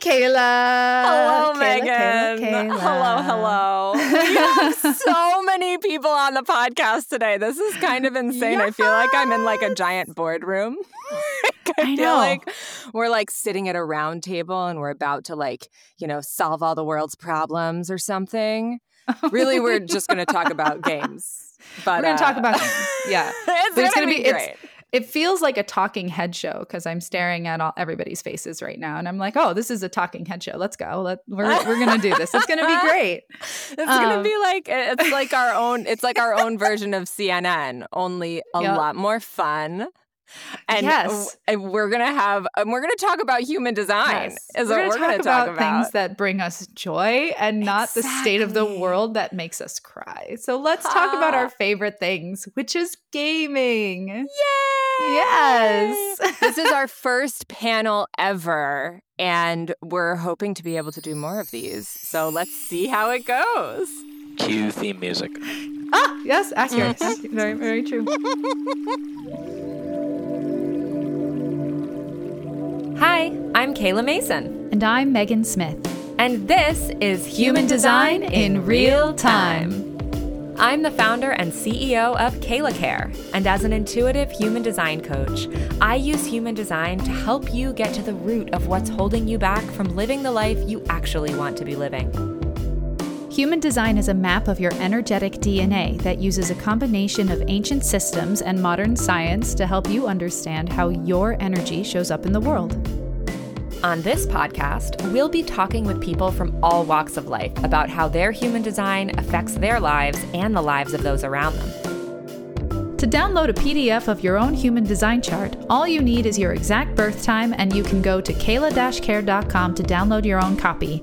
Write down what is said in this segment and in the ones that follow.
Kayla. Hello, Kayla, Megan. Kayla, Kayla. Hello, hello. we have so many people on the podcast today. This is kind of insane. I feel like I'm in like a giant boardroom. I, I feel know. like we're like sitting at a round table and we're about to like, you know, solve all the world's problems or something. Really, we're just going to talk about games. But We're gonna talk uh, about yeah. it's But it's gonna, gonna be, be- great. it's- It feels like a talking head show because I'm staring at all everybody's faces right now, and I'm like, "Oh, this is a talking head show. Let's go. Let, we're we're gonna do this. It's gonna be great." It's gonna Um, be like it's like our own. It's like our own version of CNN, only a Yeah. lot more fun. And Yes. we're gonna have and we're gonna talk about human design. Yes. Is we're gonna we're talk gonna about, talk about. things that bring us joy and not the state of the world that makes us cry. So let's talk about Ah. our favorite things, which is gaming. Yay! Yes. this is our first panel ever, and we're hoping to be able to do more of these. So let's see how it goes. Cue theme music. Ah, yes, accurate. Mm-hmm. very, very true. Hi, I'm Kayla Mason, And I'm Megan Smith. and this is Human Design in Real Time. I'm the founder and CEO of Kayla Care, and as an intuitive human design coach, I use human design to help you get to the root of what's holding you back from living the life you actually want to be living. Human design is a map of your energetic DNA that uses a combination of ancient systems and modern science to help you understand how your energy shows up in the world. On this podcast, we'll be talking with people from all walks of life about how their human design affects their lives and the lives of those around them. To download a PDF of your own human design chart, all you need is your exact birth time, and you can go to kayla-care.com to download your own copy.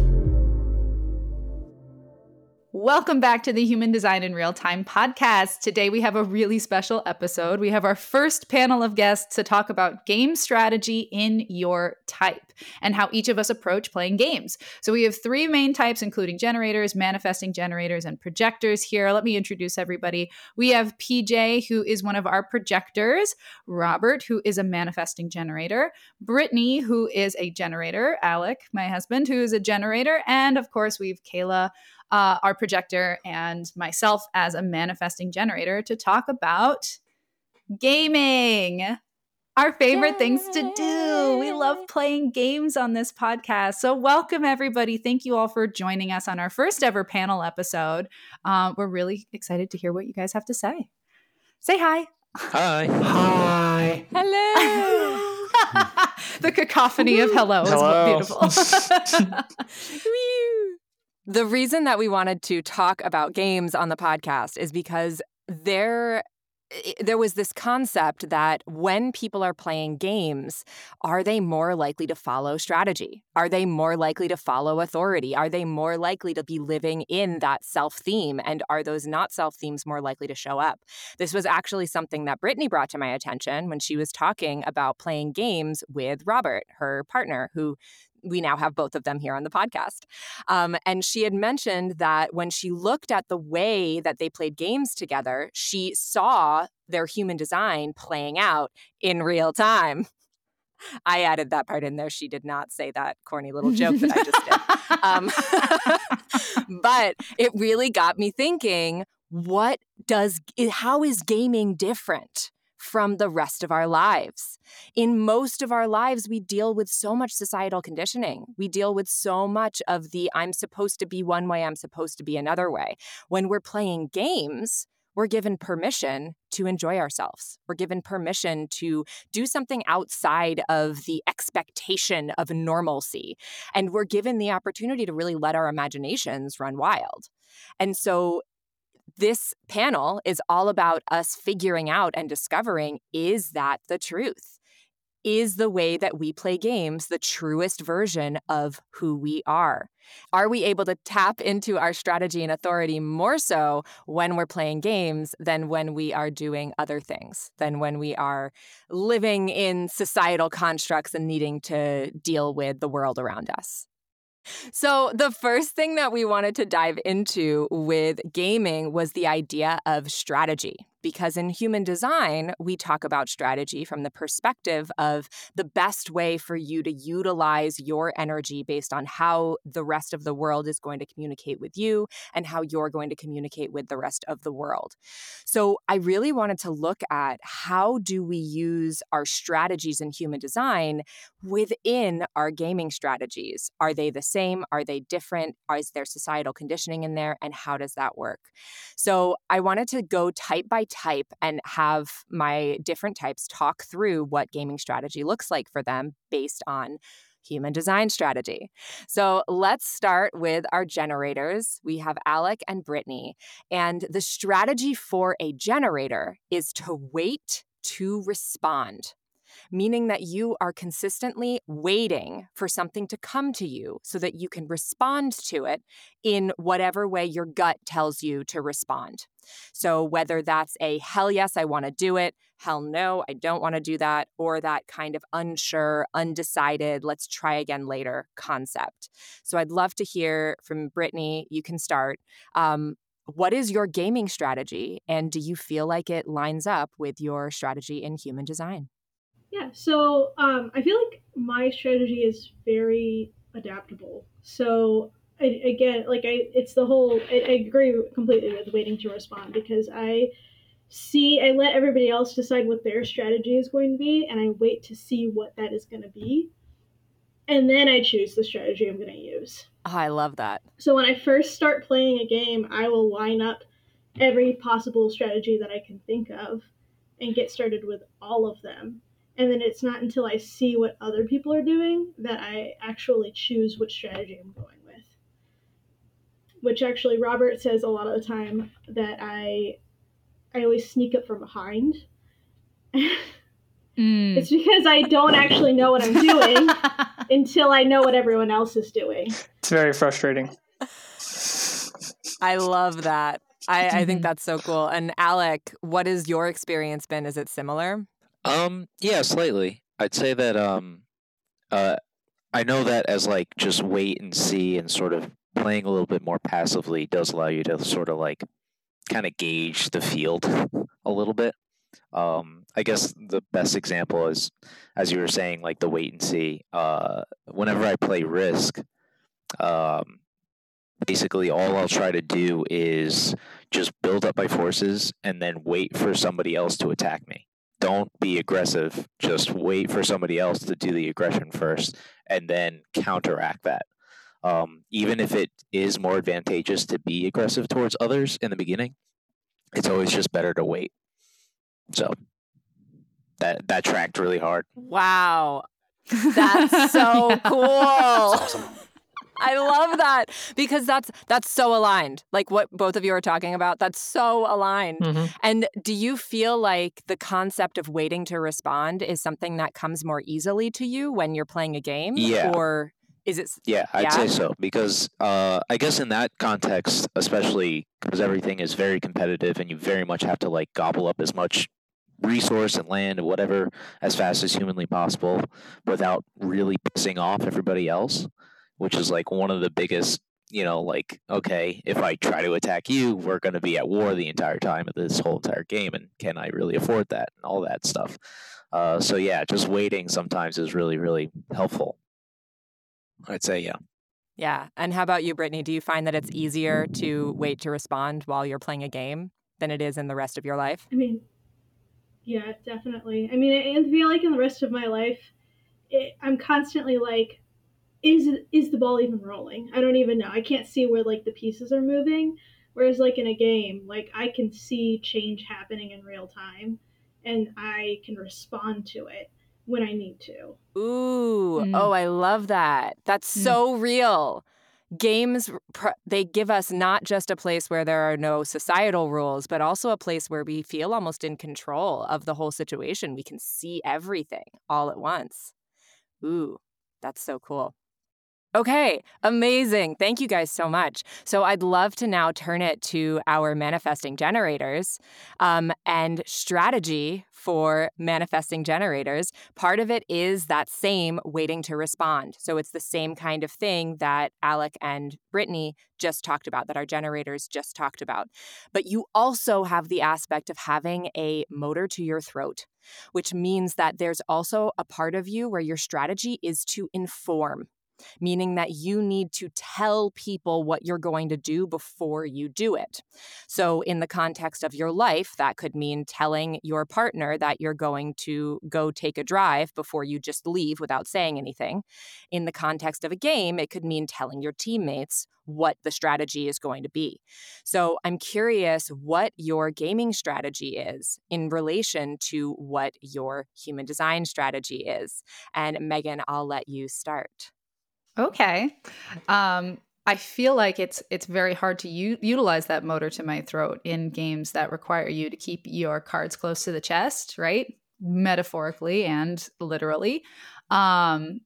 Welcome back to the Human Design in Real Time podcast. Today we have a really special episode. We have our first panel of guests to talk about game strategy in your type and how each of us approach playing games. So we have three main types, including generators, manifesting generators, and projectors here. Let me introduce everybody. We have PJ, who is one of our projectors, Robert, who is a manifesting generator, Brittany, who is a generator, Alec, my husband, who is a generator, and of course, we have Kayla, uh, our projector, and myself as a manifesting generator to talk about gaming. Our favorite things to do. We love playing games on this podcast. So, welcome everybody. Thank you all for joining us on our first ever panel episode. Uh, we're really excited to hear what you guys have to say. Say hi. Hi. Hi. Hello. the cacophony of hello, Hello. is beautiful. The reason that we wanted to talk about games on the podcast is because there there was this concept that when people are playing games, are they more likely to follow strategy? Are they more likely to follow authority? Are they more likely to be living in that self theme? And are those not self themes more likely to show up? This was actually something that Brittany brought to my attention when she was talking about playing games with Robert, her partner, who we now have both of them here on the podcast. Um, and she had mentioned that when she looked at the way that they played games together, she saw their human design playing out in real time. I added that part in there. She did not say that corny little joke that I just did. Um, but it really got me thinking what does, how is gaming different? From the rest of our lives. In most of our lives, we deal with so much societal conditioning. We deal with so much of the I'm supposed to be one way, I'm supposed to be another way. When we're playing games, we're given permission to enjoy ourselves. We're given permission to do something outside of the expectation of normalcy. And we're given the opportunity to really let our imaginations run wild. And so this panel is all about us figuring out and discovering is that the truth? Is the way that we play games the truest version of who we are? Are we able to tap into our strategy and authority more so when we're playing games than when we are doing other things, than when we are living in societal constructs and needing to deal with the world around us? So, the first thing that we wanted to dive into with gaming was the idea of strategy. Because in human design, we talk about strategy from the perspective of the best way for you to utilize your energy based on how the rest of the world is going to communicate with you and how you're going to communicate with the rest of the world. So I really wanted to look at how do we use our strategies in human design within our gaming strategies? Are they the same? Are they different? Is there societal conditioning in there? And how does that work? So I wanted to go type by type and have my different types talk through what gaming strategy looks like for them based on human design strategy. So let's start with our generators. We have Alec and Brittany. And the strategy for a generator is to wait to respond meaning that you are consistently waiting for something to come to you so that you can respond to it in whatever way your gut tells you to respond. So, whether that's a hell yes, I want to do it, hell no, I don't want to do that, or that kind of unsure, undecided, let's try again later concept. So, I'd love to hear from Brittany. You can start. Um, what is your gaming strategy, and do you feel like it lines up with your strategy in human design? Yeah, so um, I feel like my strategy is very adaptable. So I, again, like I, it's the whole. I, I agree completely with waiting to respond because I see, I let everybody else decide what their strategy is going to be, and I wait to see what that is going to be, and then I choose the strategy I'm going to use. Oh, I love that. So when I first start playing a game, I will line up every possible strategy that I can think of and get started with all of them and then it's not until I see what other people are doing that I actually choose which strategy I'm going. Which actually Robert says a lot of the time that I I always sneak up from behind. mm. It's because I don't actually know what I'm doing until I know what everyone else is doing. It's very frustrating. I love that. I, I think mm-hmm. that's so cool. And Alec, what has your experience been? Is it similar? Um, yeah, slightly. I'd say that um, uh, I know that as like just wait and see and sort of playing a little bit more passively does allow you to sort of like kind of gauge the field a little bit. Um, I guess the best example is, as you were saying, like the wait and see. Uh, whenever I play Risk, um, basically all I'll try to do is just build up my forces and then wait for somebody else to attack me don't be aggressive. Just wait for somebody else to do the aggression first and then counteract that. Um, even if it is more advantageous to be aggressive towards others in the beginning, it's always just better to wait. So that that tracked really hard. Wow. That's so cool. That's awesome. I love that because that's that's so aligned. Like what both of you are talking about, that's so aligned. Mm-hmm. And do you feel like the concept of waiting to respond is something that comes more easily to you when you're playing a game? Yeah. Or is it yeah i'd yeah? say so because uh, i guess in that context especially because everything is very competitive and you very much have to like gobble up as much resource and land and whatever as fast as humanly possible without really pissing off everybody else which is like one of the biggest you know, like, okay, if I try to attack you, we're going to be at war the entire time of this whole entire game. And can I really afford that and all that stuff? Uh, so, yeah, just waiting sometimes is really, really helpful. I'd say, yeah. Yeah. And how about you, Brittany? Do you find that it's easier to wait to respond while you're playing a game than it is in the rest of your life? I mean, yeah, definitely. I mean, I feel like in the rest of my life, it, I'm constantly like, is is the ball even rolling? I don't even know. I can't see where like the pieces are moving. Whereas like in a game, like I can see change happening in real time and I can respond to it when I need to. Ooh, mm. oh, I love that. That's mm. so real. Games they give us not just a place where there are no societal rules, but also a place where we feel almost in control of the whole situation. We can see everything all at once. Ooh, that's so cool. Okay, amazing. Thank you guys so much. So, I'd love to now turn it to our manifesting generators um, and strategy for manifesting generators. Part of it is that same waiting to respond. So, it's the same kind of thing that Alec and Brittany just talked about, that our generators just talked about. But you also have the aspect of having a motor to your throat, which means that there's also a part of you where your strategy is to inform meaning that you need to tell people what you're going to do before you do it. So, in the context of your life, that could mean telling your partner that you're going to go take a drive before you just leave without saying anything. In the context of a game, it could mean telling your teammates what the strategy is going to be. So, I'm curious what your gaming strategy is in relation to what your human design strategy is. And Megan, I'll let you start. Okay. Um, I feel like it's it's very hard to u- utilize that motor to my throat in games that require you to keep your cards close to the chest, right? Metaphorically and literally. Um,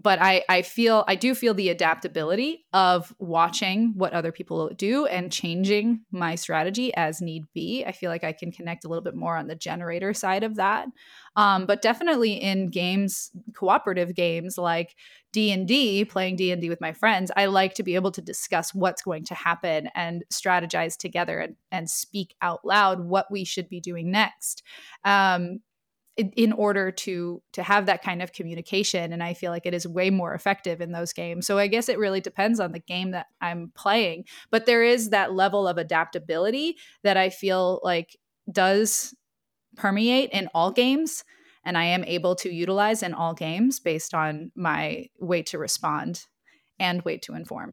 but I, I feel I do feel the adaptability of watching what other people do and changing my strategy as need be. I feel like I can connect a little bit more on the generator side of that. Um, but definitely in games, cooperative games like D and D, playing D and D with my friends, I like to be able to discuss what's going to happen and strategize together and, and speak out loud what we should be doing next. Um, in order to to have that kind of communication and i feel like it is way more effective in those games. So i guess it really depends on the game that i'm playing but there is that level of adaptability that i feel like does permeate in all games and i am able to utilize in all games based on my way to respond and way to inform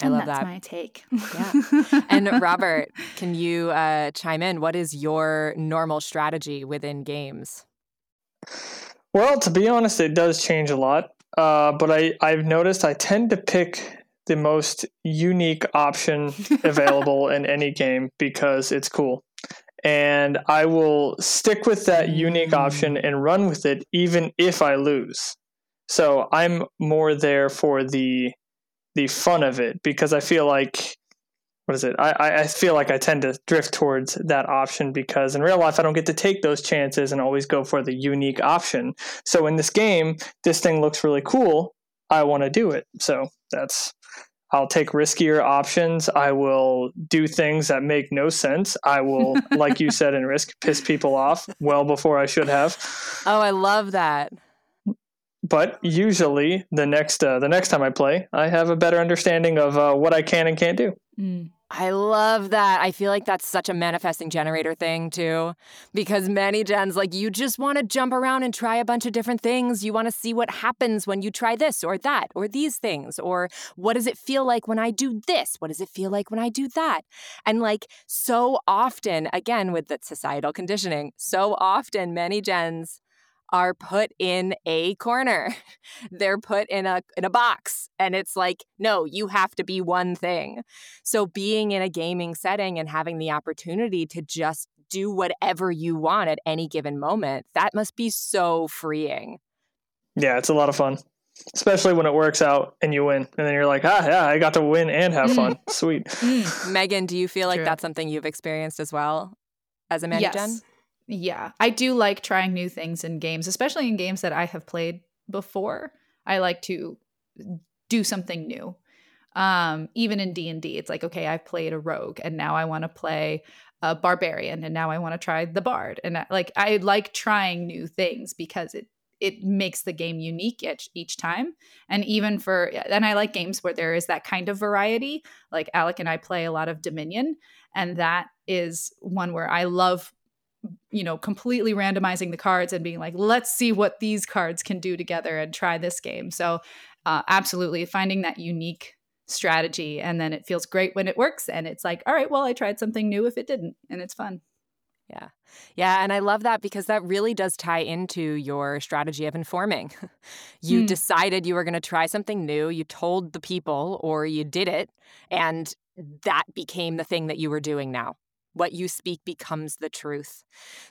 I and love that's that. my take. Yeah. and Robert, can you uh, chime in? What is your normal strategy within games? Well, to be honest, it does change a lot. Uh, but I, I've noticed I tend to pick the most unique option available in any game because it's cool. And I will stick with that unique option and run with it even if I lose. So I'm more there for the the fun of it because I feel like what is it? I, I feel like I tend to drift towards that option because in real life I don't get to take those chances and always go for the unique option. So in this game, this thing looks really cool. I want to do it. So that's I'll take riskier options. I will do things that make no sense. I will, like you said in Risk, piss people off well before I should have. Oh, I love that but usually the next uh, the next time I play, I have a better understanding of uh, what I can and can't do. Mm. I love that. I feel like that's such a manifesting generator thing too, because ManiGens like you just want to jump around and try a bunch of different things. You want to see what happens when you try this or that or these things, or what does it feel like when I do this? What does it feel like when I do that? And like so often, again with the societal conditioning, so often ManiGens are put in a corner. They're put in a in a box and it's like, no, you have to be one thing. So being in a gaming setting and having the opportunity to just do whatever you want at any given moment, that must be so freeing. Yeah, it's a lot of fun. Especially when it works out and you win. And then you're like, ah, yeah, I got to win and have fun. Sweet. Mm. Megan, do you feel like True. that's something you've experienced as well as a ManiGen? Yes. Yeah, I do like trying new things in games, especially in games that I have played before. I like to do something new. Um, even in D and D, it's like okay, I've played a rogue, and now I want to play a barbarian, and now I want to try the bard, and I, like I like trying new things because it it makes the game unique each, each time and even for and i like games where there is that kind of variety like alec and i play a lot of dominion and that is one where i love you know, completely randomizing the cards and being like, let's see what these cards can do together and try this game. So, uh, absolutely finding that unique strategy. And then it feels great when it works. And it's like, all right, well, I tried something new if it didn't, and it's fun. Yeah. Yeah. And I love that because that really does tie into your strategy of informing. you mm. decided you were going to try something new, you told the people, or you did it, and that became the thing that you were doing now what you speak becomes the truth.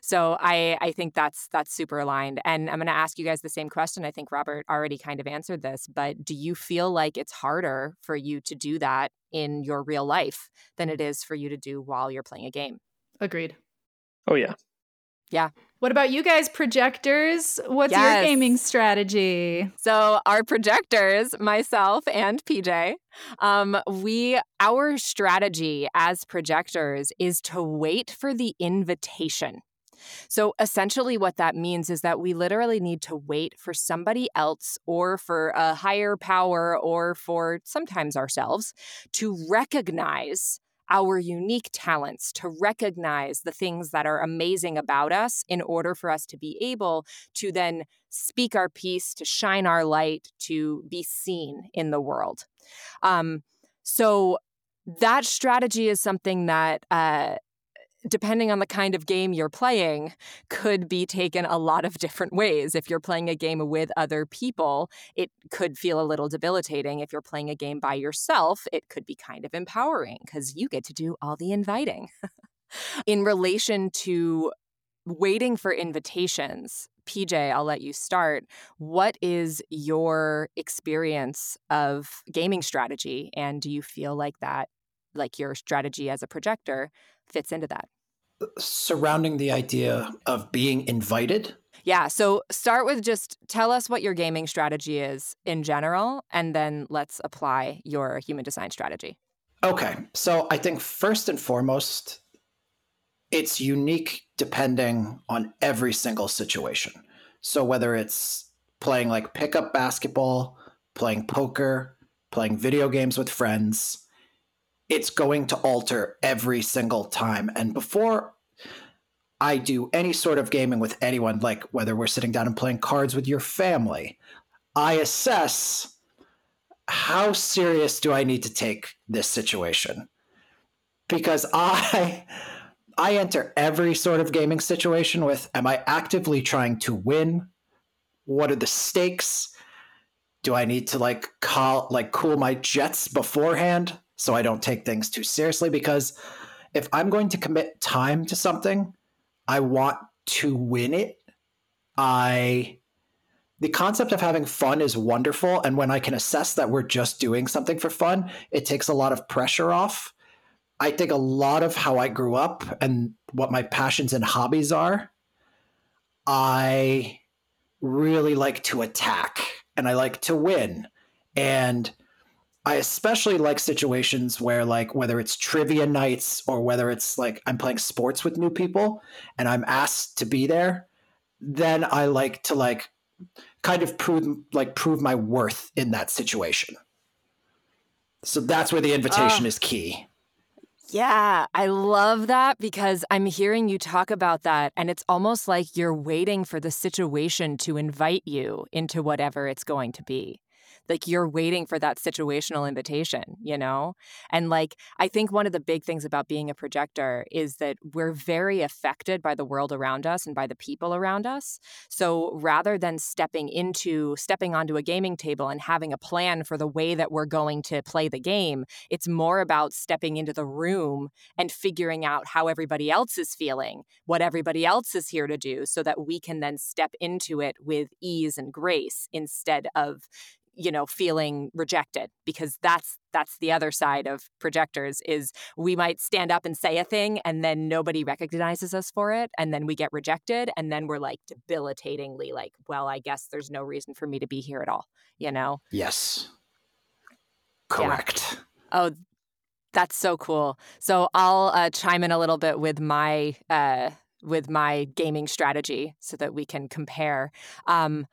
So I I think that's that's super aligned. And I'm going to ask you guys the same question. I think Robert already kind of answered this, but do you feel like it's harder for you to do that in your real life than it is for you to do while you're playing a game? Agreed. Oh yeah. Yeah. What about you guys, projectors? What's yes. your gaming strategy? So, our projectors, myself and PJ, um, we our strategy as projectors is to wait for the invitation. So essentially, what that means is that we literally need to wait for somebody else or for a higher power or for sometimes ourselves to recognize our unique talents, to recognize the things that are amazing about us in order for us to be able to then speak our piece, to shine our light, to be seen in the world. Um, so that strategy is something that uh, depending on the kind of game you're playing, could be taken a lot of different ways. If you're playing a game with other people, it could feel a little debilitating. If you're playing a game by yourself, it could be kind of empowering because you get to do all the inviting. In relation to waiting for invitations, PJ, I'll let you start. What is your experience of gaming strategy? And do you feel like that, like your strategy as a projector, fits into that? surrounding the idea of being invited. Yeah. So start with just tell us what your gaming strategy is in general, and then let's apply your human design strategy. Okay. So I think first and foremost, it's unique depending on every single situation. So whether it's playing like pickup basketball, playing poker, playing video games with friends, it's going to alter every single time. And before I do any sort of gaming with anyone, like whether we're sitting down and playing cards with your family, I assess how serious do I need to take this situation? Because I I enter every sort of gaming situation with am I actively trying to win? What are the stakes? Do I need to like call like cool my jets beforehand? So I don't take things too seriously. Because if I'm going to commit time to something, I want to win it. I the concept of having fun is wonderful and when I can assess that we're just doing something for fun, it takes a lot of pressure off. I think a lot of how I grew up and what my passions and hobbies are, I really like to attack and I like to win. And I especially like situations where, like, whether it's trivia nights or whether it's like I'm playing sports with new people and I'm asked to be there, then I like to like kind of prove like prove my worth in that situation. So that's where the invitation uh, is key. Yeah, I love that because I'm hearing you talk about that, and it's almost like you're waiting for the situation to invite you into whatever it's going to be like you're waiting for that situational invitation, you know? And like, I think one of the big things about being a projector is that we're very affected by the world around us and by the people around us. So rather than stepping into, stepping onto a gaming table and having a plan for the way that we're going to play the game, it's more about stepping into the room and figuring out how everybody else is feeling, what everybody else is here to do, so that we can then step into it with ease and grace instead of you know feeling rejected because that's that's the other side of projectors is we might stand up and say a thing and then nobody recognizes us for it and then we get rejected and then we're like debilitatingly like well i guess there's no reason for me to be here at all you know? Yes. Correct. Yeah. oh that's so cool. So i'll uh, chime in a little bit with my uh, with my gaming strategy so that we can compare. Um,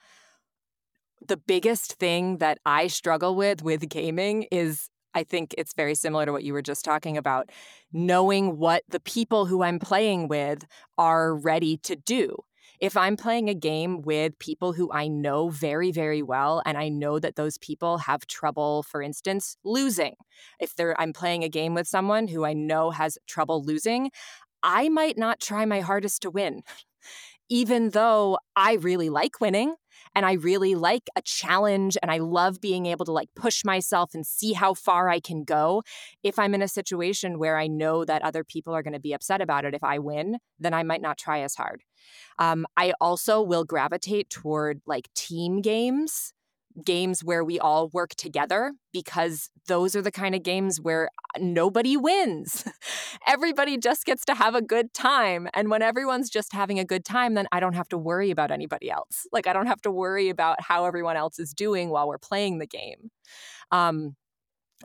the biggest thing that I struggle with with gaming is I think it's very similar to what you were just talking about knowing what the people who I'm playing with are ready to do. If I'm playing a game with people who I know very, very well, and I know that those people have trouble, for instance, losing, if I'm playing a game with someone who I know has trouble losing, I might not try my hardest to win, even though I really like winning and I really like a challenge and I love being able to like push myself and see how far I can go. If I'm in a situation where I know that other people are going to be upset about it if I win, then I might not try as hard. Um, I also will gravitate toward like team games games where we all work together because those are the kind of games where uh, nobody wins. Everybody just gets to have a good time. And when everyone's just having a good time, then I don't have to worry about anybody else. Like, I don't have to worry about how everyone else is doing while we're playing the game. Um,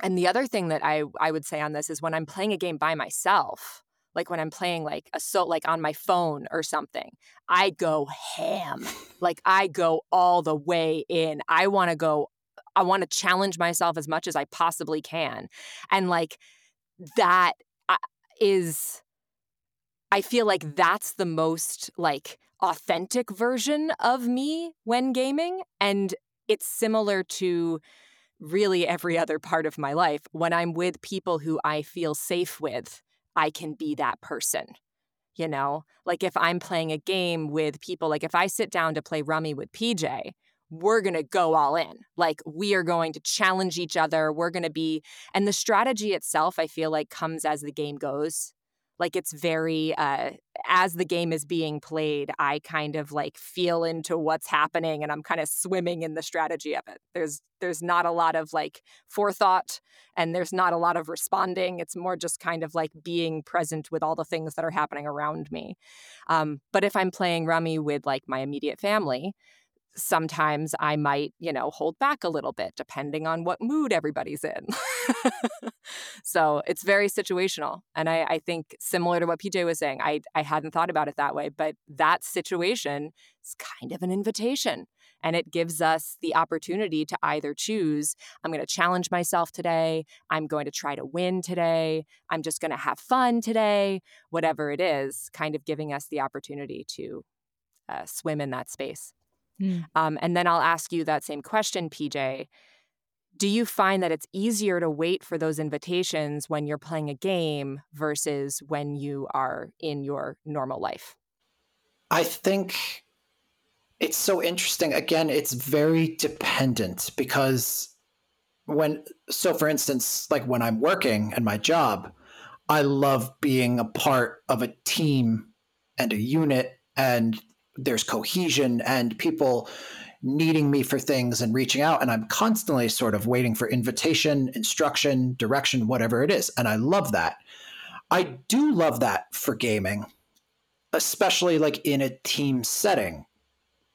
and the other thing that I, I would say on this is when I'm playing a game by myself, like when I'm playing like a so like on my phone or something, I go ham. like I go all the way in. I want to go I want to challenge myself as much as I possibly can. And like that uh, I feel like that's the most like authentic version of me when gaming and it's similar to really every other part of my life when I'm with people who I feel safe with I can be that person. You know, like if I'm playing a game with people, like if I sit down to play Rummy with PJ, we're going to go all in. Like we are going to challenge each other. We're going to be, and the strategy itself, I feel like comes as the game goes. Like it's very, uh, as the game is being played, I kind of like feel into what's happening and I'm kind of swimming in the strategy of it. There's there's not a lot of like forethought and there's not a lot of responding. It's more just kind of like being present with all the things that are happening around me. Um, but if I'm playing Rummy with like my immediate family, sometimes I might, you know, hold back a little bit depending on what mood everybody's in. so it's very situational. And I, I, think similar to what PJ was saying, I, I hadn't thought about it that way, but that situation is kind of an invitation. And it gives us the opportunity to either choose I'm going to challenge myself today, I'm going to try to win today, I'm just going to have fun today, whatever it is, kind of giving us the opportunity to uh, swim in that space. Mm. Um, and then I'll ask you that same question, PJ. Do you find that it's easier to wait for those invitations when you're playing a game versus when you are in your normal life? I think it's so interesting. Again, it's very dependent because when, so for instance, like when I'm working and my job, I love being a part of a team and a unit and there's cohesion and people needing me for things and reaching out. And i'm constantly sort of waiting for invitation instruction direction whatever it is. And i love that. I do love that for gaming especially like in a team setting.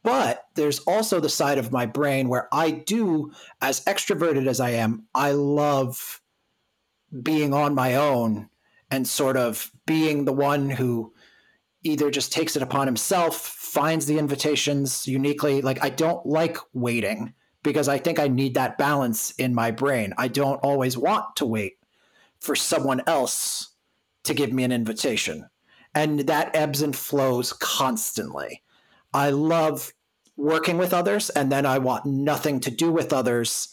But there's also the side of my brain where i do as extroverted as i am i love being on my own and sort of being the one who either just takes it upon himself, finds the invitations uniquely. Like, I don't like waiting because I think I need that balance in my brain. I don't always want to wait for someone else to give me an invitation. And that ebbs and flows constantly. I love working with others, and then I want nothing to do with others.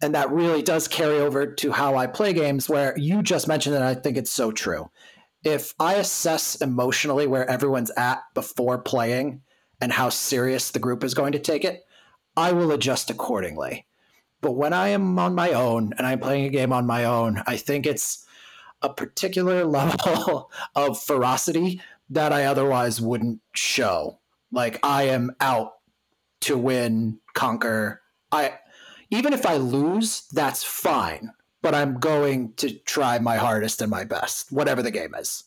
And that really does carry over to how I play games, where you just mentioned it. I think it's so true if I assess emotionally where everyone's at before playing and how serious the group is going to take it, I will adjust accordingly. But when I am on my own and I'm playing a game on my own, I think it's a particular level of ferocity that I otherwise wouldn't show. Like I am out to win, conquer. I even if I lose, that's fine but I'm going to try my hardest and my best, whatever the game is.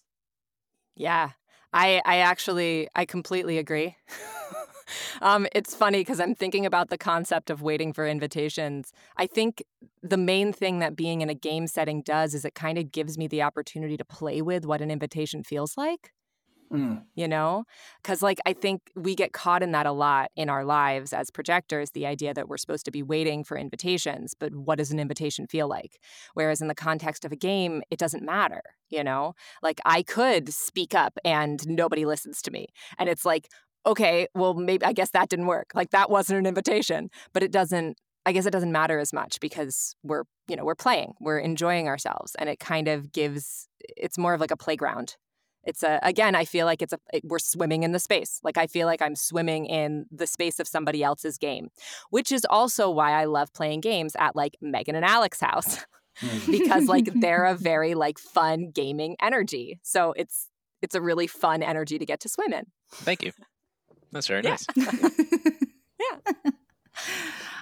Yeah. I I actually I completely agree. um, it's funny because I'm thinking about the concept of waiting for invitations. I think the main thing that being in a game setting does is it kind of gives me the opportunity to play with what an invitation feels like. Mm. You know? Because, like, I think we get caught in that a lot in our lives as projectors the idea that we're supposed to be waiting for invitations, but what does an invitation feel like? Whereas in the context of a game, it doesn't matter, you know? Like, I could speak up and nobody listens to me. And it's like, okay, well, maybe I guess that didn't work. Like, that wasn't an invitation, but it doesn't. I guess it doesn't matter as much because we're, you know, we're playing, we're enjoying ourselves, and it kind of gives. It's more of like a playground It's a again, I feel like it's a it, we're swimming in the space. Like I feel like I'm swimming in the space of somebody else's game, which is also why I love playing games at like Megan and Alec's house. because like they're a very like fun gaming energy. So it's it's a really fun energy to get to swim in. Thank you. That's very nice. yeah.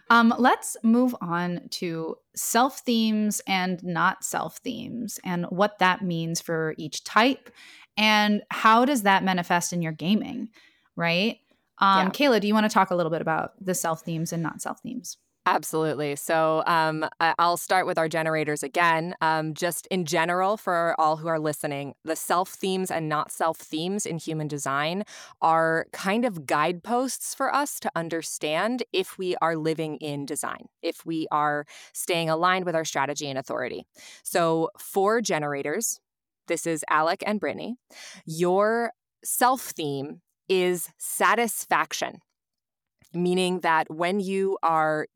Um, let's move on to self themes and not self themes and what that means for each type and how does that manifest in your gaming, right? Um, yeah. Kayla, do you want to talk a little bit about the self themes and not self themes? Absolutely. So um, I'll start with our generators again. Um, just in general, for all who are listening, the self themes and not self themes in human design are kind of guideposts for us to understand if we are living in design, if we are staying aligned with our strategy and authority. So for generators, this is Alec and Brittany, your self theme is satisfaction meaning that when you are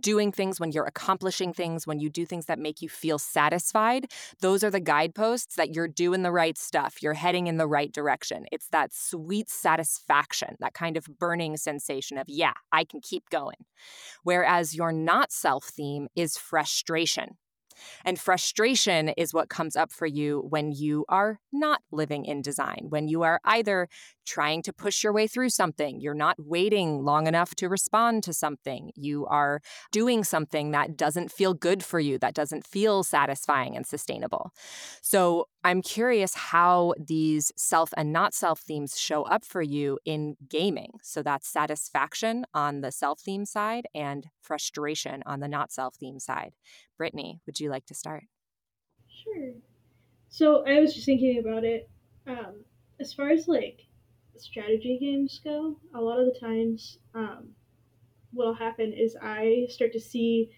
doing things, when you're accomplishing things, when you do things that make you feel satisfied, those are the guideposts that you're doing the right stuff. You're heading in the right direction. It's that sweet satisfaction, that kind of burning sensation of, yeah, I can keep going. Whereas your not self theme is frustration. And frustration is what comes up for you when you are not living in design, when you are either trying to push your way through something, you're not waiting long enough to respond to something, you are doing something that doesn't feel good for you, that doesn't feel satisfying and sustainable. So I'm curious how these self and not self themes show up for you in gaming. So that's satisfaction on the self theme side and frustration on the not self theme side. Brittany, would you like to start? Sure. So I was just thinking about it. Um, as far as like strategy games go, a lot of the times, um, what'll happen is I start to see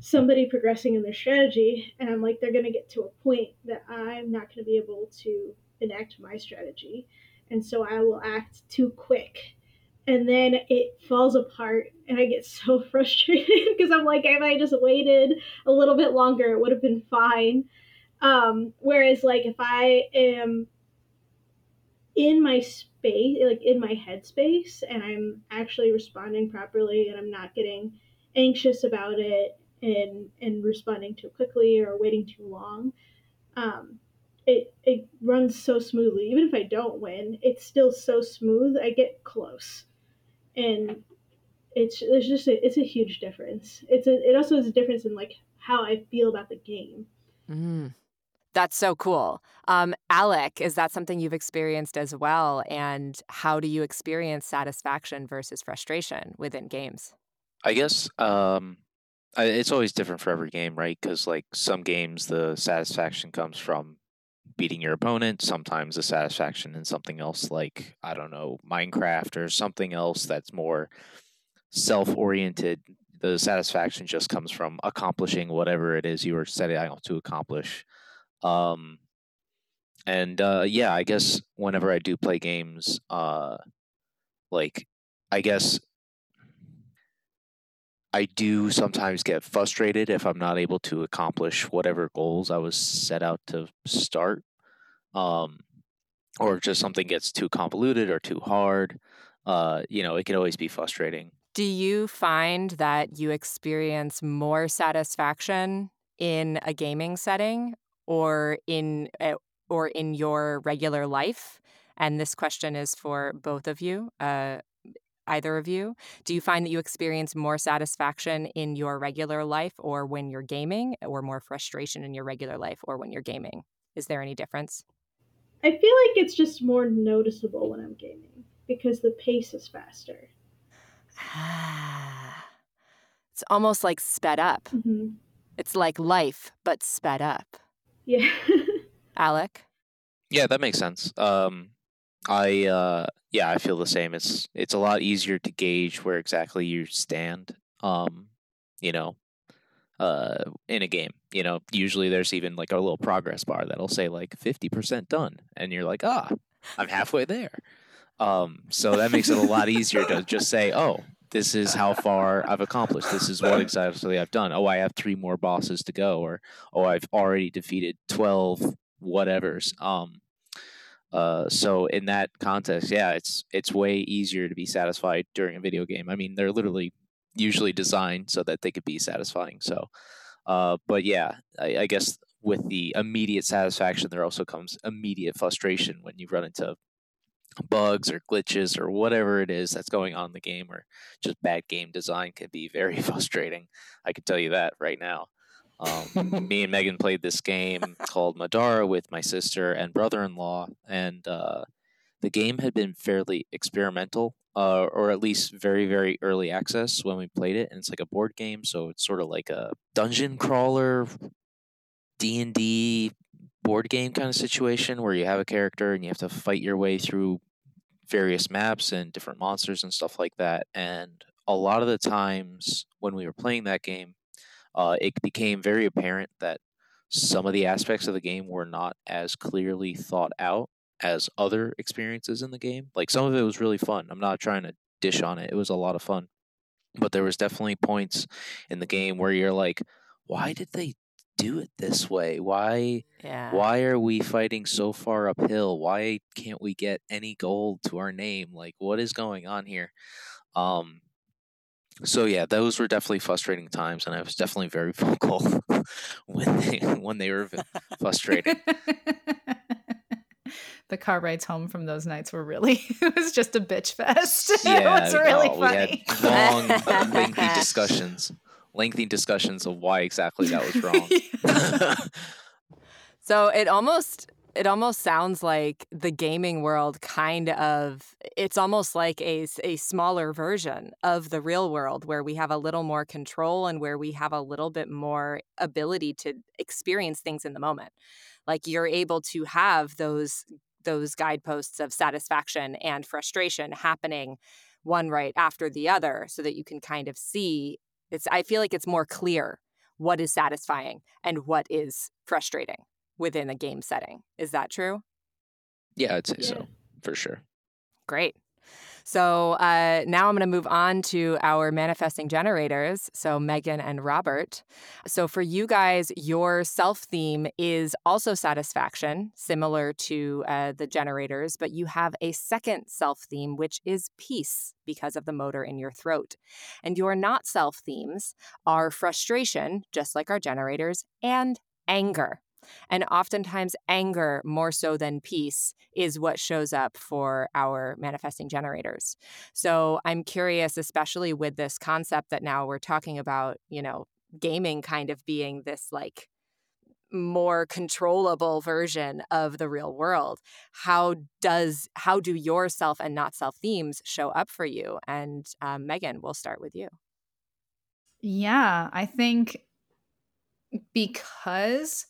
somebody progressing in their strategy, and I'm like, they're going to get to a point that I'm not going to be able to enact my strategy. And so I will act too quick. And then it falls apart, and I get so frustrated because I'm like, if I just waited a little bit longer, it would have been fine. Um, whereas, like, if I am in my space, like in my headspace, and I'm actually responding properly, and I'm not getting anxious about it and and responding too quickly or waiting too long. Um, it it runs so smoothly. Even if I don't win, it's still so smooth. I get close, and it's there's just a, it's a huge difference. It's a it also is a difference in like how I feel about the game. Mm. That's so cool. Um, Alec, is that something you've experienced as well? And how do you experience satisfaction versus frustration within games? I guess um, I, it's always different for every game, right? Because like some games, the satisfaction comes from beating your opponent. Sometimes the satisfaction in something else, like I don't know, Minecraft or something else that's more self-oriented. The satisfaction just comes from accomplishing whatever it is you were setting out to accomplish. Um, and uh, yeah, I guess whenever I do play games, uh, like I guess I do sometimes get frustrated if I'm not able to accomplish whatever goals I was set out to start. Um, or just something gets too convoluted or too hard. Uh, you know, it can always be frustrating. Do you find that you experience more satisfaction in a gaming setting or in uh, or in your regular life? And this question is for both of you. Uh, either of you? Do you find that you experience more satisfaction in your regular life or when you're gaming, or more frustration in your regular life or when you're gaming? Is there any difference? I feel like it's just more noticeable when I'm gaming because the pace is faster. it's almost like sped up. Mm-hmm. It's like life, but sped up. Yeah. Alec? Yeah, that makes sense. Um, I uh, yeah, I feel the same. It's it's a lot easier to gauge where exactly you stand. Um, you know, uh, in a game. You know, usually there's even like a little progress bar that'll say like fifty percent done, and you're like, ah, I'm halfway there. Um, so that makes it a lot easier to just say, oh, this is how far I've accomplished. This is what exactly I've done. Oh, I have three more bosses to go, or oh, I've already defeated twelve whatevers. Um, Uh, so in that context, yeah, it's it's way easier to be satisfied during a video game. I mean, they're literally usually designed so that they could be satisfying. So, uh, but yeah, I, I guess with the immediate satisfaction, there also comes immediate frustration when you run into bugs or glitches or whatever it is that's going on in the game or just bad game design can be very frustrating. I can tell you that right now. Um, me and Megan played this game called Madara with my sister and brother-in-law, and uh, the game had been fairly experimental, uh, or at least very, very early access when we played it. And it's like a board game, so it's sort of like a dungeon crawler, D and D board game kind of situation where you have a character and you have to fight your way through various maps and different monsters and stuff like that. And a lot of the times when we were playing that game, uh, it became very apparent that some of the aspects of the game were not as clearly thought out as other experiences in the game. Like some of it was really fun. I'm not trying to dish on it. It was a lot of fun. But there was definitely points in the game where you're like, why did they do it this way? Why Yeah. why are we fighting so far uphill? Why can't we get any gold to our name? Like what is going on here? Um so yeah, those were definitely frustrating times and I was definitely very vocal when they when they were v- frustrating. the car rides home from those nights were really it was just a bitch fest. Yeah, it was really no, funny. we had long, lengthy discussions, lengthy discussions of why exactly that was wrong. So it almost it almost sounds like the gaming world kind of it's almost like a, a smaller version of the real world where we have a little more control and where we have a little bit more ability to experience things in the moment. Like you're able to have those those guideposts of satisfaction and frustration happening one right after the other so that you can kind of see it's i feel like it's more clear what is satisfying and what is frustrating within a game setting. Is that true? yeah, I'd say Yeah. so for sure. Great. So uh, now I'm going to move on to our manifesting generators. So, Megan and Robert. So, for you guys, your self theme is also satisfaction, similar to uh, the generators, but you have a second self theme, which is peace because of the motor in your throat. And your not self themes are frustration, just like our generators, and anger. And oftentimes, anger, more so than peace, is what shows up for our manifesting generators. So I'm curious, especially with this concept that now we're talking about, you know, gaming kind of being this like more controllable version of the real world how does how do your self and not self themes show up for you and um, megan we'll start with you Yeah, I think because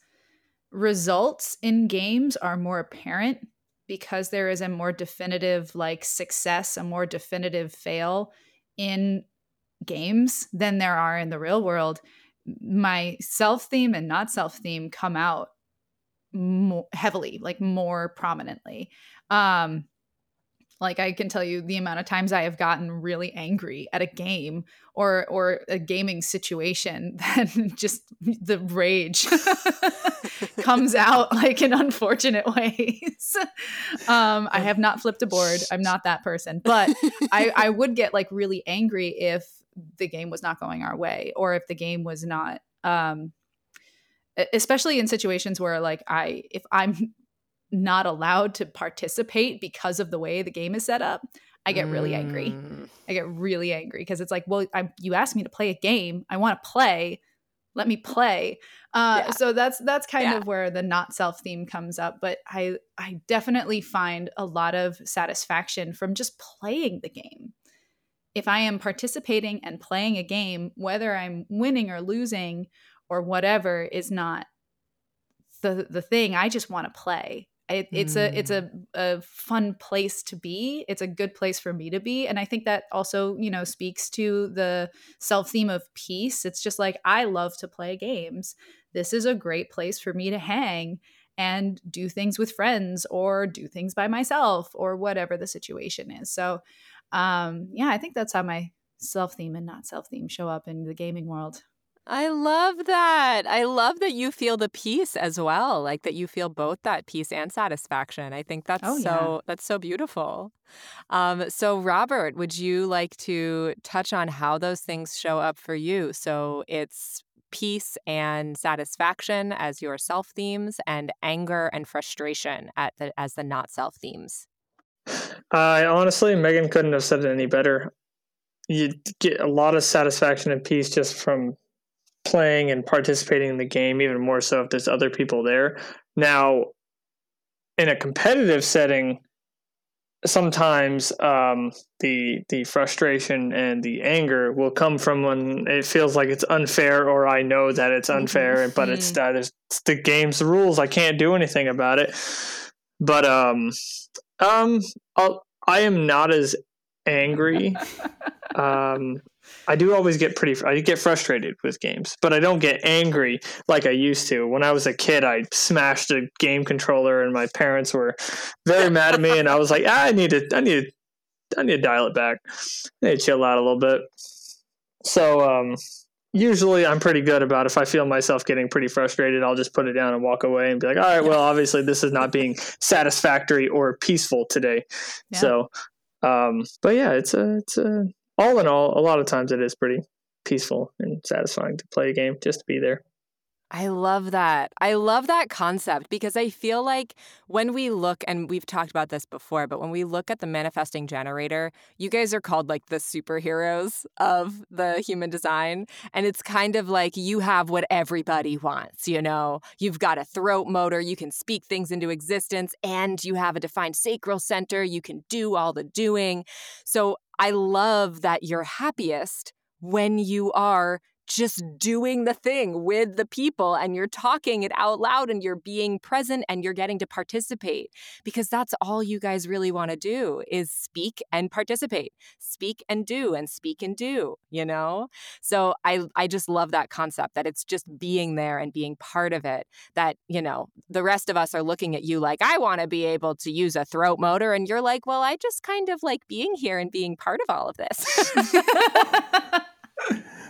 results in games are more apparent because there is a more definitive like success, a more definitive fail in games than there are in the real world. My self theme and not self theme come out more heavily, like more prominently. Um like I can tell you the amount of times I have gotten really angry at a game or or a gaming situation that just the rage comes out like in unfortunate ways. um, I have not flipped a board. I'm not that person, but I, I would get like really angry if the game was not going our way or if the game was not um, especially in situations where like I if I'm not allowed to participate because of the way the game is set up, I get really angry. Mm. I get really angry because it's like, well, I, you asked me to play a game. I want to play. Let me play. Uh, Yeah. So that's that's kind Yeah. of where the not self theme comes up. But I I definitely find a lot of satisfaction from just playing the game. If I am participating and playing a game, whether I'm winning or losing or whatever, is not the the thing. I just want to play. It, it's a it's a, a fun place to be. It's a good place for me to be, and I think that also you know speaks to the self theme of peace. It's just like I love to play games. This is a great place for me to hang and do things with friends or do things by myself or whatever the situation is. So, um, yeah, I think that's how my self theme and not self theme show up in the gaming world. I love that. I love that you feel the peace as well, like that you feel both that peace and satisfaction. I think that's Oh, yeah. so that's so beautiful. Um, so Robert, would you like to touch on how those things show up for you? So it's peace and satisfaction as your self themes, and anger and frustration at the as the not self themes. I honestly, Megan couldn't have said it any better. You get a lot of satisfaction and peace just from playing and participating in the game, even more so if there's other people there. Now, in a competitive setting, sometimes um, the the frustration and the anger will come from when it feels like it's unfair, or I know that it's unfair, but it's that it's the game's rules. I can't do anything about it. But um, um, I'll, I am not as angry. um, I do always get pretty. I get frustrated with games, but I don't get angry like I used to. When I was a kid, I smashed a game controller, and my parents were very mad at me. And I was like, ah, I need to, I need, to, I need to dial it back. I need to chill out a little bit. So, um, usually I'm pretty good about if I feel myself getting pretty frustrated, I'll just put it down and walk away and be like, all right, well, obviously this is not being satisfactory or peaceful today. Yeah. So, um, but yeah, it's a, it's a, all in all, a lot of times it is pretty peaceful and satisfying to play a game, just to be there. I love that. I love that concept because I feel like when we look, and we've talked about this before, but when we look at the manifesting generator, you guys are called like the superheroes of the human design. And it's kind of like you have what everybody wants, you know? You've got a throat motor, you can speak things into existence, and you have a defined sacral center, you can do all the doing. So I love that you're happiest when you are just doing the thing with the people and you're talking it out loud and you're being present and you're getting to participate because that's all you guys really want to do is speak and participate. Speak and do and speak and do you know? So i i just love that concept that it's just being there and being part of it that you know the rest of us are looking at you like i want to be able to use a throat motor and you're like well i just kind of like being here and being part of all of this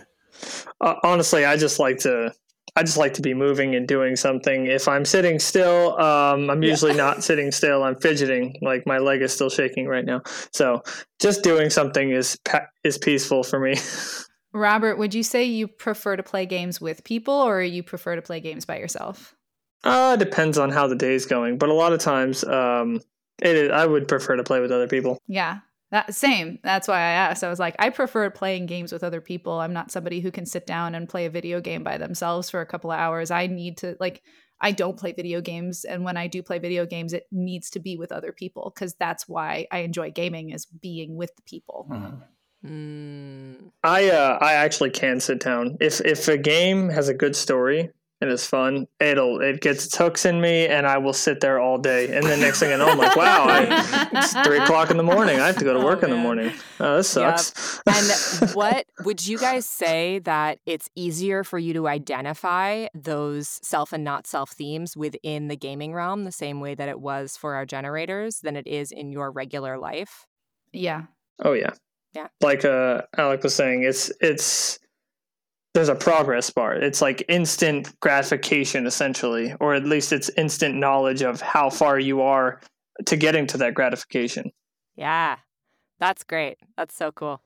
Uh, honestly, I just like to. I just like to be moving and doing something. If I'm sitting still, um, I'm usually not sitting still. I'm fidgeting, like my leg is still shaking right now. So, just doing something is is peaceful for me. Robert, would you say you prefer to play games with people or you prefer to play games by yourself? Uh, depends on how the day's going, but a lot of times, um, it is, I would prefer to play with other people. Yeah. That same. That's why I asked. I was like, I prefer playing games with other people. I'm not somebody who can sit down and play a video game by themselves for a couple of hours. I need to like I don't play video games and when I do play video games it needs to be with other people cuz that's why I enjoy gaming is being with the people. Mm. I uh, I actually can sit down if if a game has a good story and is fun. It'll it gets its hooks in me, and I will sit there all day. And then next thing I know, I'm like, wow, I, it's three o'clock in the morning. I have to go to Oh, work in the morning. Oh, this Yep. sucks. And what would you guys say that it's easier for you to identify those self and not self themes within the gaming realm the same way that it was for our generators than it is in your regular life? Yeah. Oh yeah. Yeah. Like uh Alec was saying, it's it's there's a progress bar. It's like instant gratification essentially, or at least it's instant knowledge of how far you are to getting to that gratification. Yeah, that's great. That's so cool.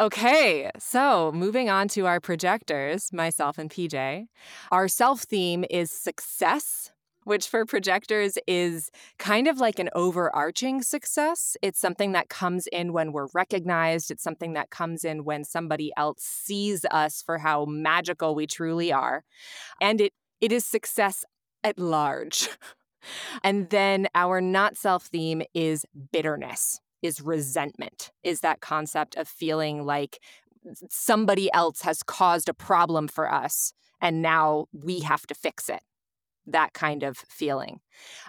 Okay, so moving on to our projectors, myself and PJ. Our self theme is success, which for projectors is kind of like an overarching success. It's something that comes in when we're recognized, it's something that comes in when somebody else sees us for how magical we truly are. And it it is success at large. And then our not self theme is bitterness, is resentment, is that concept of feeling like somebody else has caused a problem for us and now we have to fix it. That kind of feeling.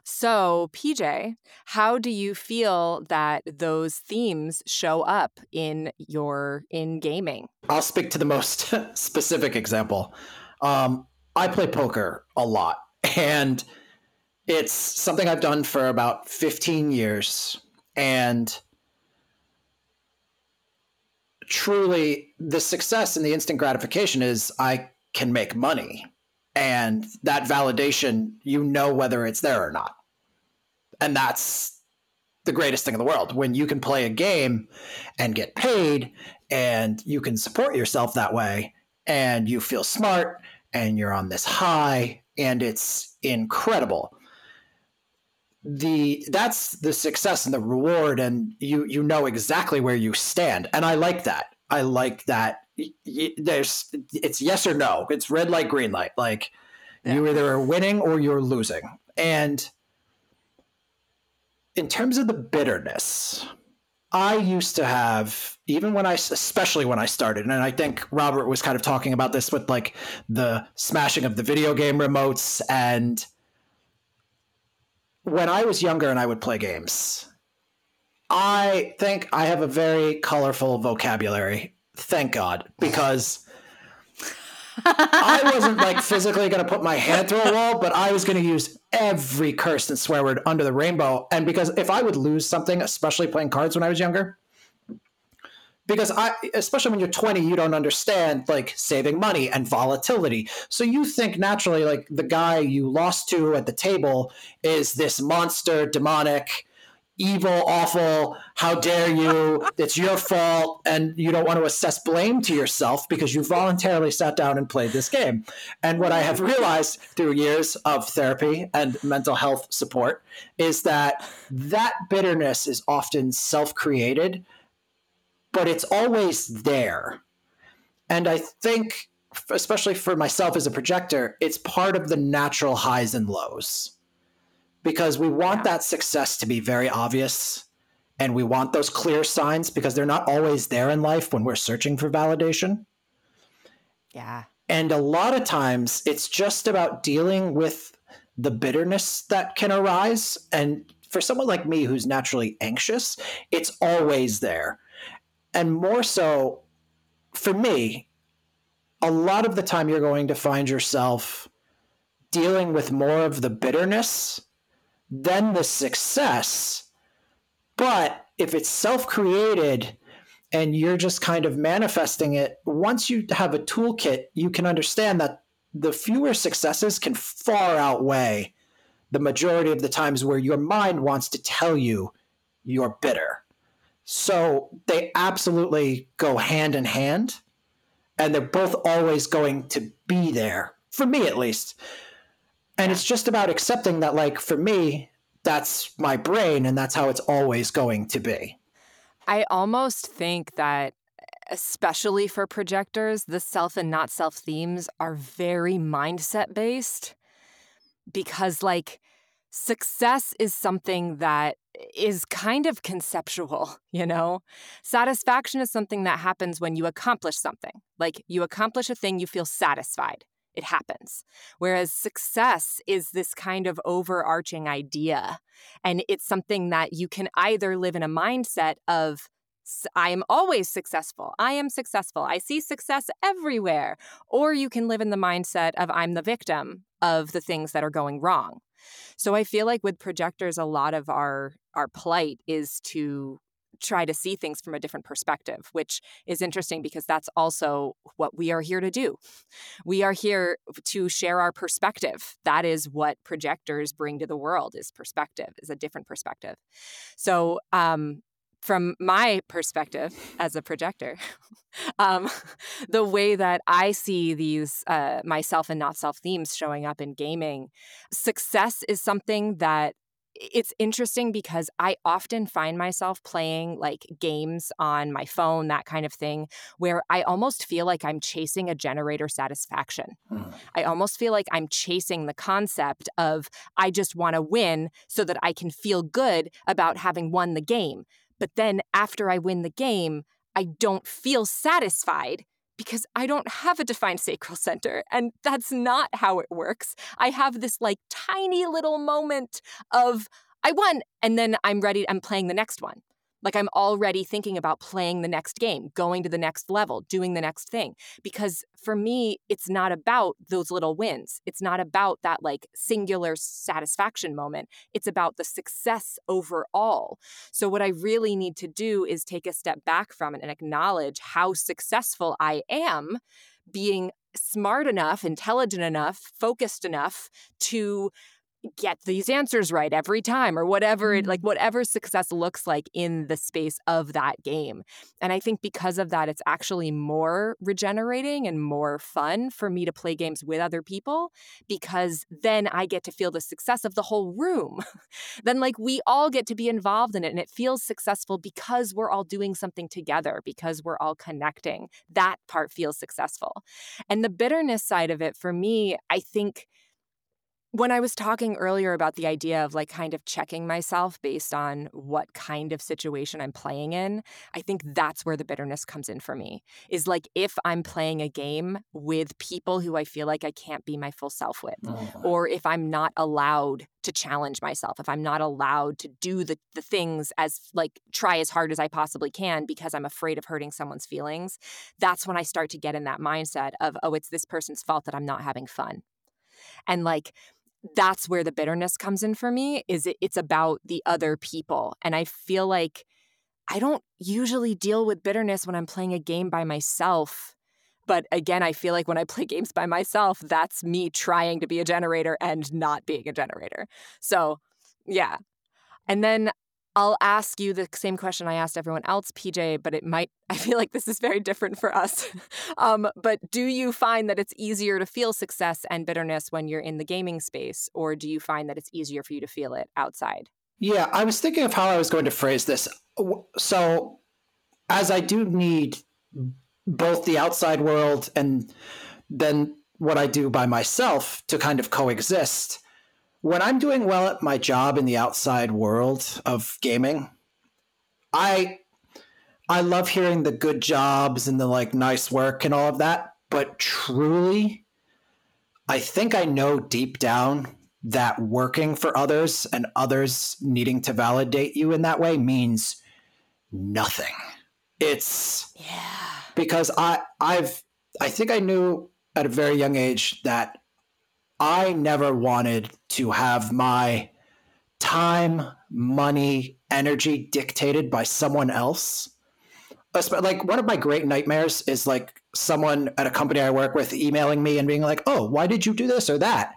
So, PJ, how do you feel that those themes show up in your in gaming? I'll speak to the most specific example. Um, I play poker a lot, and it's something I've done for about 15 years. And truly, the success and the instant gratification is I can make money. And that validation, you know whether it's there or not. And that's the greatest thing in the world. When you can play a game and get paid and you can support yourself that way and you feel smart and you're on this high and it's incredible. The that's the success and the reward and you you know exactly where you stand. And i like that. I like that there's it's yes or no it's red light green light like yeah. you either are winning or you're losing and in terms of the bitterness i used to have even when i especially when i started and i think robert was kind of talking about this with like the smashing of the video game remotes and when I was younger and I would play games, I think I have a very colorful vocabulary. Thank God, because I wasn't like physically going to put my hand through a wall, but I was going to use every curse and swear word under the rainbow. And because if I would lose something, especially playing cards when I was younger, because I, especially when you're 20, you don't understand like saving money and volatility. So you think naturally like the guy you lost to at the table is this monster, demonic, evil, awful. How dare you? It's your fault, and you don't want to assess blame to yourself because you voluntarily sat down and played this game. And what I have realized through years of therapy and mental health support is that that bitterness is often self-created but it's always there. And I think, especially for myself as a projector, it's part of the natural highs and lows because we want that success to be very obvious and we want those clear signs because they're not always there in life when we're searching for validation. Yeah. And a lot of times it's just about dealing with the bitterness that can arise. And for someone like me who's naturally anxious, it's always there and more so for me, a lot of the time you're going to find yourself dealing with more of the bitterness than the success. But if it's self created and you're just kind of manifesting it, once you have a toolkit, you can understand that the fewer successes can far outweigh the majority of the times where your mind wants to tell you you're bitter. So they absolutely go hand in hand, and they're both always going to be there, for me at least. And it's just about accepting that, like, for me, that's my brain, and that's how it's always going to be. I almost think that, especially for projectors, the self and not self themes are very mindset based because, like, success is something that is kind of conceptual, you know? Satisfaction is something that happens when you accomplish something. Like you accomplish a thing, you feel satisfied. It happens. Whereas success is this kind of overarching idea. And it's something that you can either live in a mindset of, I am always successful. I am successful. I see success everywhere. Or you can live in the mindset of, I'm the victim of the things that are going wrong. So I feel like with projectors, a lot of our our plight is to try to see things from a different perspective, which is interesting because that's also what we are here to do. We are here to share our perspective. That is what projectors bring to the world is perspective, is a different perspective. So um, from my perspective as a projector, um, the way that I see these uh, myself and not self themes showing up in gaming, success is something that it's interesting because I often find myself playing like games on my phone, that kind of thing, where I almost feel like I'm chasing a generator satisfaction. Hmm. I almost feel like I'm chasing the concept of I just want to win so that I can feel good about having won the game. But then after I win the game, I don't feel satisfied because I don't have a defined sacral center. And that's not how it works. I have this like tiny little moment of, I won, and then I'm ready, I'm playing the next one. Like I'm already thinking about playing the next game, going to the next level, doing the next thing. Because for me, it's not about those little wins. It's not about that like singular satisfaction moment. It's about the success overall. So, what I really need to do is take a step back from it and acknowledge how successful I am being smart enough, intelligent enough, focused enough to get these answers right every time or whatever it like mm. whatever success looks like in the space of that game. And I think because of that it's actually more regenerating and more fun for me to play games with other people because then I get to feel the success of the whole room. then like we all get to be involved in it and it feels successful because we're all doing something together because we're all connecting. That part feels successful. And the bitterness side of it for me, I think when I was talking earlier about the idea of like kind of checking myself based on what kind of situation I'm playing in, I think that's where the bitterness comes in for me. Is like if I'm playing a game with people who I feel like I can't be my full self with, oh. or if I'm not allowed to challenge myself, if I'm not allowed to do the, the things as like try as hard as I possibly can because I'm afraid of hurting someone's feelings, that's when I start to get in that mindset of, oh, it's this person's fault that I'm not having fun. And like that's where the bitterness comes in for me is it, it's about the other people and i feel like i don't usually deal with bitterness when i'm playing a game by myself but again i feel like when i play games by myself that's me trying to be a generator and not being a generator. So yeah. And then I'll ask you the same question I asked everyone else, PJ, but it might, I feel like this is very different for us. um, but do you find that it's easier to feel success and bitterness when you're in the gaming space, or do you find that it's easier for you to feel it outside? Yeah, I was thinking of how I was going to phrase this. So, as I do need both the outside world and then what I do by myself to kind of coexist when I'm doing well at my job in the outside world of gaming, I I love hearing the good jobs and the like nice work and all of that, but truly I think I know deep down that working for others and others needing to validate you in that way means nothing. It's yeah. Because I I've I think I knew at a very young age that I never wanted to have my time, money, energy dictated by someone else. Like one of my great nightmares is like someone at a company I work with emailing me and being like, "Oh, why did you do this or that?"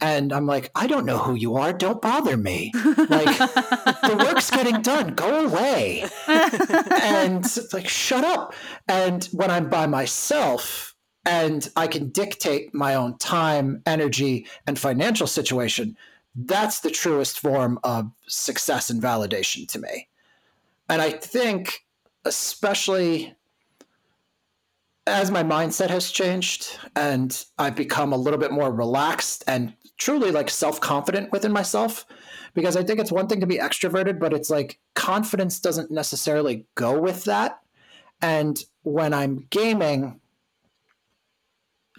And I'm like, "I don't know who you are. Don't bother me. Like the work's getting done. Go away." and it's like, "Shut up." And when I'm by myself, and I can dictate my own time, energy, and financial situation, that's the truest form of success and validation to me. And I think, especially as my mindset has changed and I've become a little bit more relaxed and truly like self confident within myself, because I think it's one thing to be extroverted, but it's like confidence doesn't necessarily go with that. And when I'm gaming,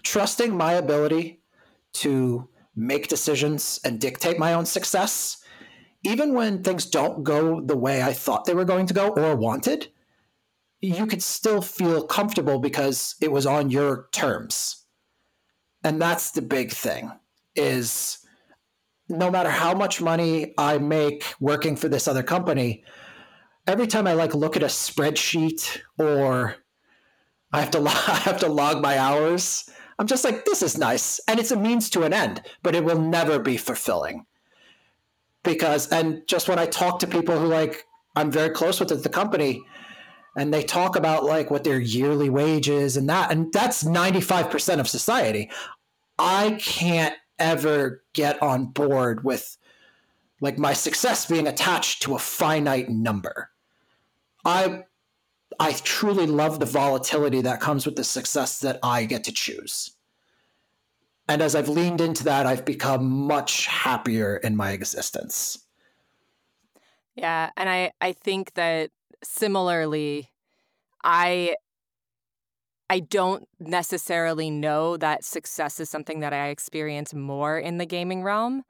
trusting my ability to make decisions and dictate my own success, even when things don't go the way I thought they were going to go or wanted, you could still feel comfortable because it was on your terms. And that's the big thing is no matter how much money I make working for this other company, every time I like look at a spreadsheet or I have to I have to log my hours, I'm just like, this is nice. And it's a means to an end, but it will never be fulfilling. Because, and just when I talk to people who like, I'm very close with at the company, and they talk about like what their yearly wage is and that, and that's 95% of society. I can't ever get on board with like my success being attached to a finite number. I I truly love the volatility that comes with the success that I get to choose. And as I've leaned into that, I've become much happier in my existence. Yeah, and I I think that similarly I I don't necessarily know that success is something that I experience more in the gaming realm.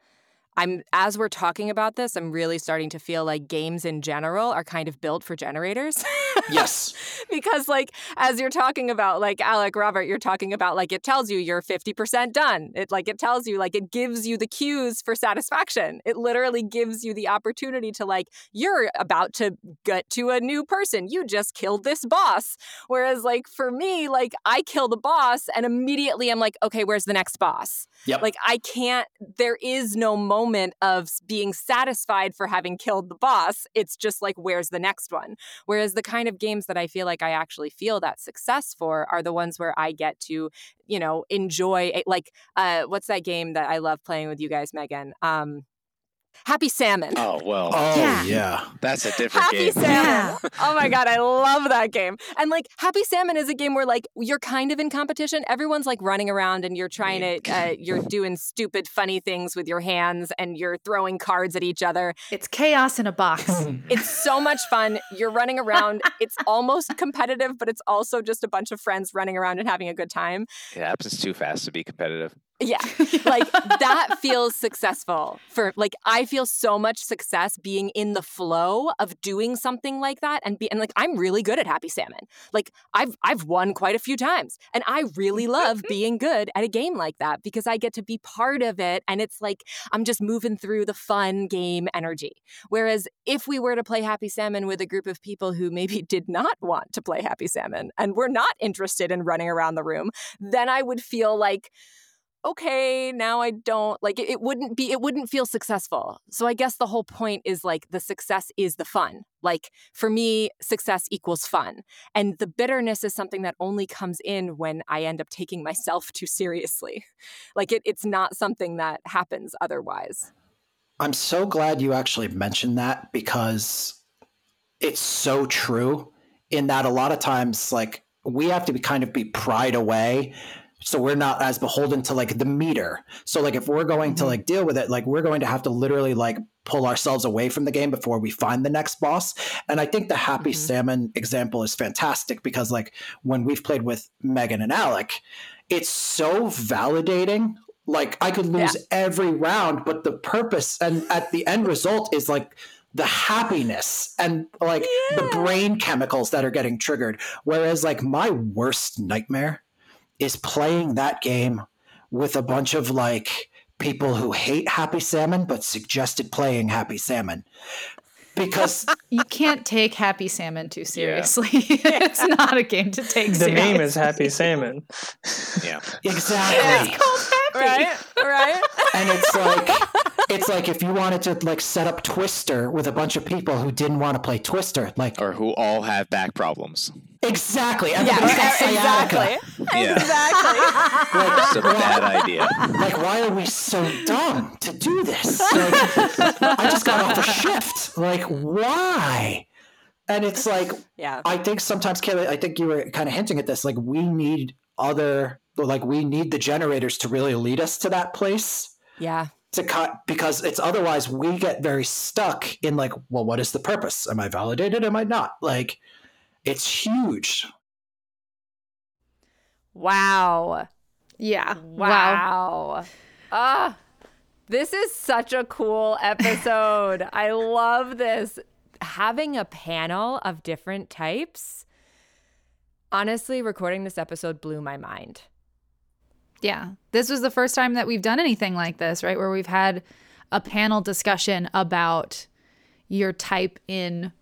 I'm as we're talking about this, I'm really starting to feel like games in general are kind of built for generators. Yes. because like as you're talking about like Alec Robert, you're talking about like it tells you you're 50% done. It like it tells you like it gives you the cues for satisfaction. It literally gives you the opportunity to like you're about to get to a new person. You just killed this boss. Whereas like for me, like I kill the boss and immediately I'm like, okay, where's the next boss? Yep. Like I can't there is no moment of being satisfied for having killed the boss. It's just like where's the next one? Whereas the kind of games that I feel like I actually feel that success for are the ones where I get to, you know, enjoy like uh what's that game that I love playing with you guys, Megan? Um Happy Salmon. Oh well, Oh Yeah. yeah. that's a different game. Happy game. Salmon. Yeah. Oh my god, I love that game. And like Happy Salmon is a game where like you're kind of in competition. Everyone's like running around and you're trying to uh, you're doing stupid funny things with your hands and you're throwing cards at each other. It's chaos in a box. It's so much fun. You're running around. It's almost competitive, but it's also just a bunch of friends running around and having a good time. It happens too fast to be competitive. Yeah. Like that feels successful for like I feel so much success being in the flow of doing something like that and be and like I'm really good at Happy Salmon. Like I've I've won quite a few times and I really love being good at a game like that because I get to be part of it and it's like I'm just moving through the fun game energy. Whereas if we were to play Happy Salmon with a group of people who maybe did not want to play Happy Salmon and were not interested in running around the room, then I would feel like okay, now I don't like it, wouldn't be it wouldn't feel successful. So I guess the whole point is like the success is the fun. Like for me, success equals fun. And the bitterness is something that only comes in when I end up taking myself too seriously. Like it, it's not something that happens otherwise. I'm so glad you actually mentioned that because it's so true in that a lot of times like we have to be kind of be pried away so we're not as beholden to like the meter. So like if we're going to like deal with it like we're going to have to literally like pull ourselves away from the game before we find the next boss. And i think the happy Mhm. salmon example is fantastic because like when we've played with megan and alec it's so validating. Like i could lose every round but the purpose and at the end result is like the happiness and like the brain chemicals that are getting triggered. Whereas like my worst nightmare is playing that game with a bunch of like people who hate happy salmon but suggested playing happy salmon because you can't take Happy Salmon too seriously. it's not a game to take the seriously. The name is Happy Salmon. Yeah. exactly It's called Right? Right? and it's like it's like if you wanted to like set up twister with a bunch of people who didn't want to play twister like Or who all have back problems. exactly yeah, everybody's got sciatica. exactly. Yeah. Exactly. It's a bad idea. like why are we so dumb to do this like, i just got off a shift like why and it's like Yeah. i think sometimes kayla i think you were kind of hinting at this like we need other like we need the generators to really lead us to that place Yeah. To cut because it's otherwise we get very stuck in like well what is the purpose am i validated am i not like it's huge Wow. Yeah. Wow. Ah, this is such a cool episode. I love this. Having a panel of different types. Honestly, recording this episode blew my mind. Yeah. This was the first time that we've done anything like this, right? Where we've had a panel discussion about your type in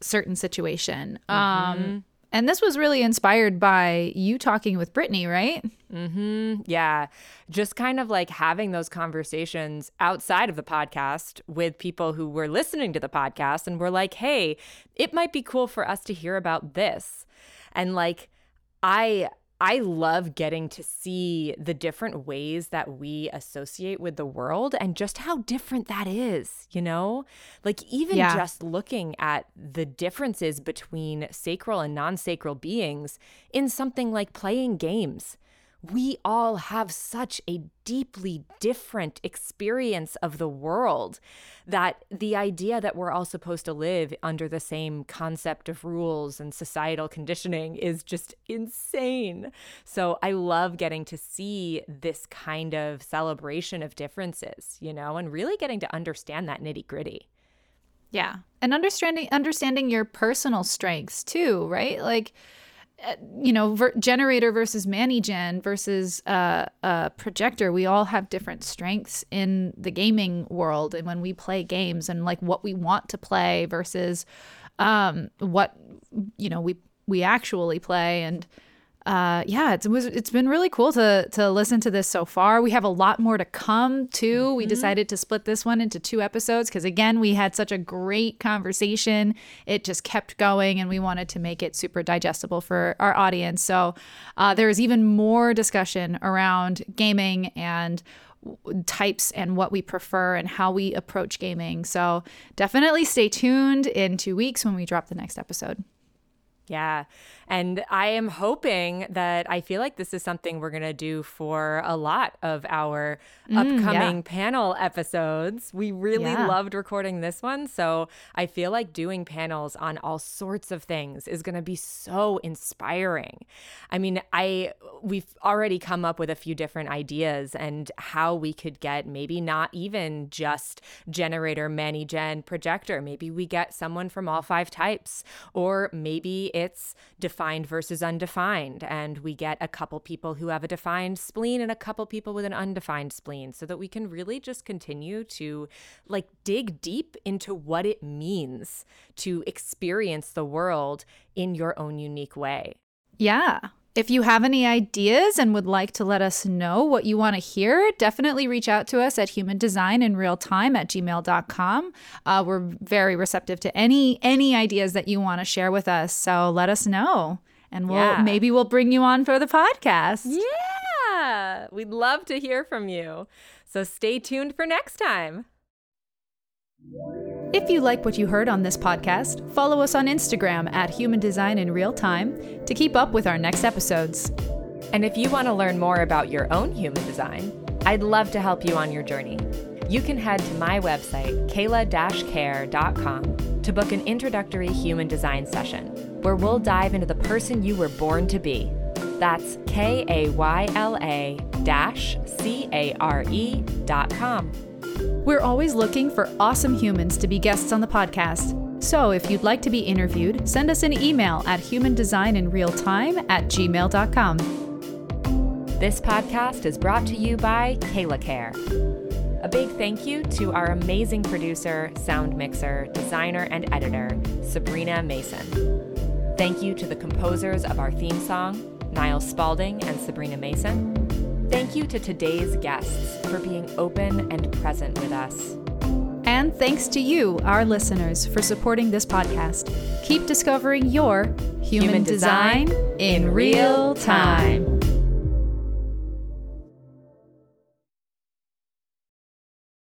certain situation. Um and this was really inspired by you talking with Brittany, right? Mm-hmm. Yeah. Just kind of like having those conversations outside of the podcast with people who were listening to the podcast and were like, hey, it might be cool for us to hear about this. And like, I. I love getting to see the different ways that we associate with the world and just how different that is, you know? Like, even Yeah. just looking at the differences between sacral and non sacral beings in something like playing games we all have such a deeply different experience of the world that the idea that we're all supposed to live under the same concept of rules and societal conditioning is just insane. So I love getting to see this kind of celebration of differences, you know, and really getting to understand that nitty gritty. Yeah. And understanding understanding your personal strengths too, right? Like you know, ver- generator versus ManiGen versus uh, uh, projector, we all have different strengths in the gaming world and when we play games and like what we want to play versus um, what you know we we actually play and uh, yeah, it's, it was, it's been really cool to to listen to this so far. We have a lot more to come too. Mm-hmm. We decided to split this one into two episodes because again, we had such a great conversation. It just kept going, and we wanted to make it super digestible for our audience. So uh, there is even more discussion around gaming and types and what we prefer and how we approach gaming. So definitely stay tuned in two weeks when we drop the next episode. Yeah. And I am hoping that I feel like this is something we're going to do for a lot of our mm, upcoming yeah. panel episodes. We really yeah. loved recording this one. So I feel like doing panels on all sorts of things is going to be so inspiring. I mean, I we've already come up with a few different ideas and how we could get maybe not even just generator, ManiGen, projector. Maybe we get someone from all five types, or maybe it's defined defined versus undefined. And we get a couple people who have a defined spleen and a couple people with an undefined spleen so that we can really just continue to like dig deep into what it means to experience the world in your own unique way. Yeah. If you have any ideas and would like to let us know what you want to hear, definitely reach out to us at human design in real time at gmail.com. Uh, we're very receptive to any any ideas that you want to share with us. So let us know. And we'll yeah. maybe we'll bring you on for the podcast. Yeah. We'd love to hear from you. So stay tuned for next time. If you like what you heard on this podcast, follow us on Instagram at Human Design in Real Time to keep up with our next episodes. And if you want to learn more about your own human design, I'd love to help you on your journey. You can head to my website, kayla-care.com, to book an introductory human design session where we'll dive into the person you were born to be. That's K A Y L A C A R E dot com. We're always looking for awesome humans to be guests on the podcast. So if you'd like to be interviewed, send us an email at humandesigninrealtime at gmail.com. This podcast is brought to you by Kayla Care. A big thank you to our amazing producer, sound mixer, designer, and editor, Sabrina Mason. Thank you to the composers of our theme song, Niles Spaulding and Sabrina Mason. Thank you to today's guests for being open and present with us. And thanks to you, our listeners, for supporting this podcast. Keep discovering your human, human design, design in real time.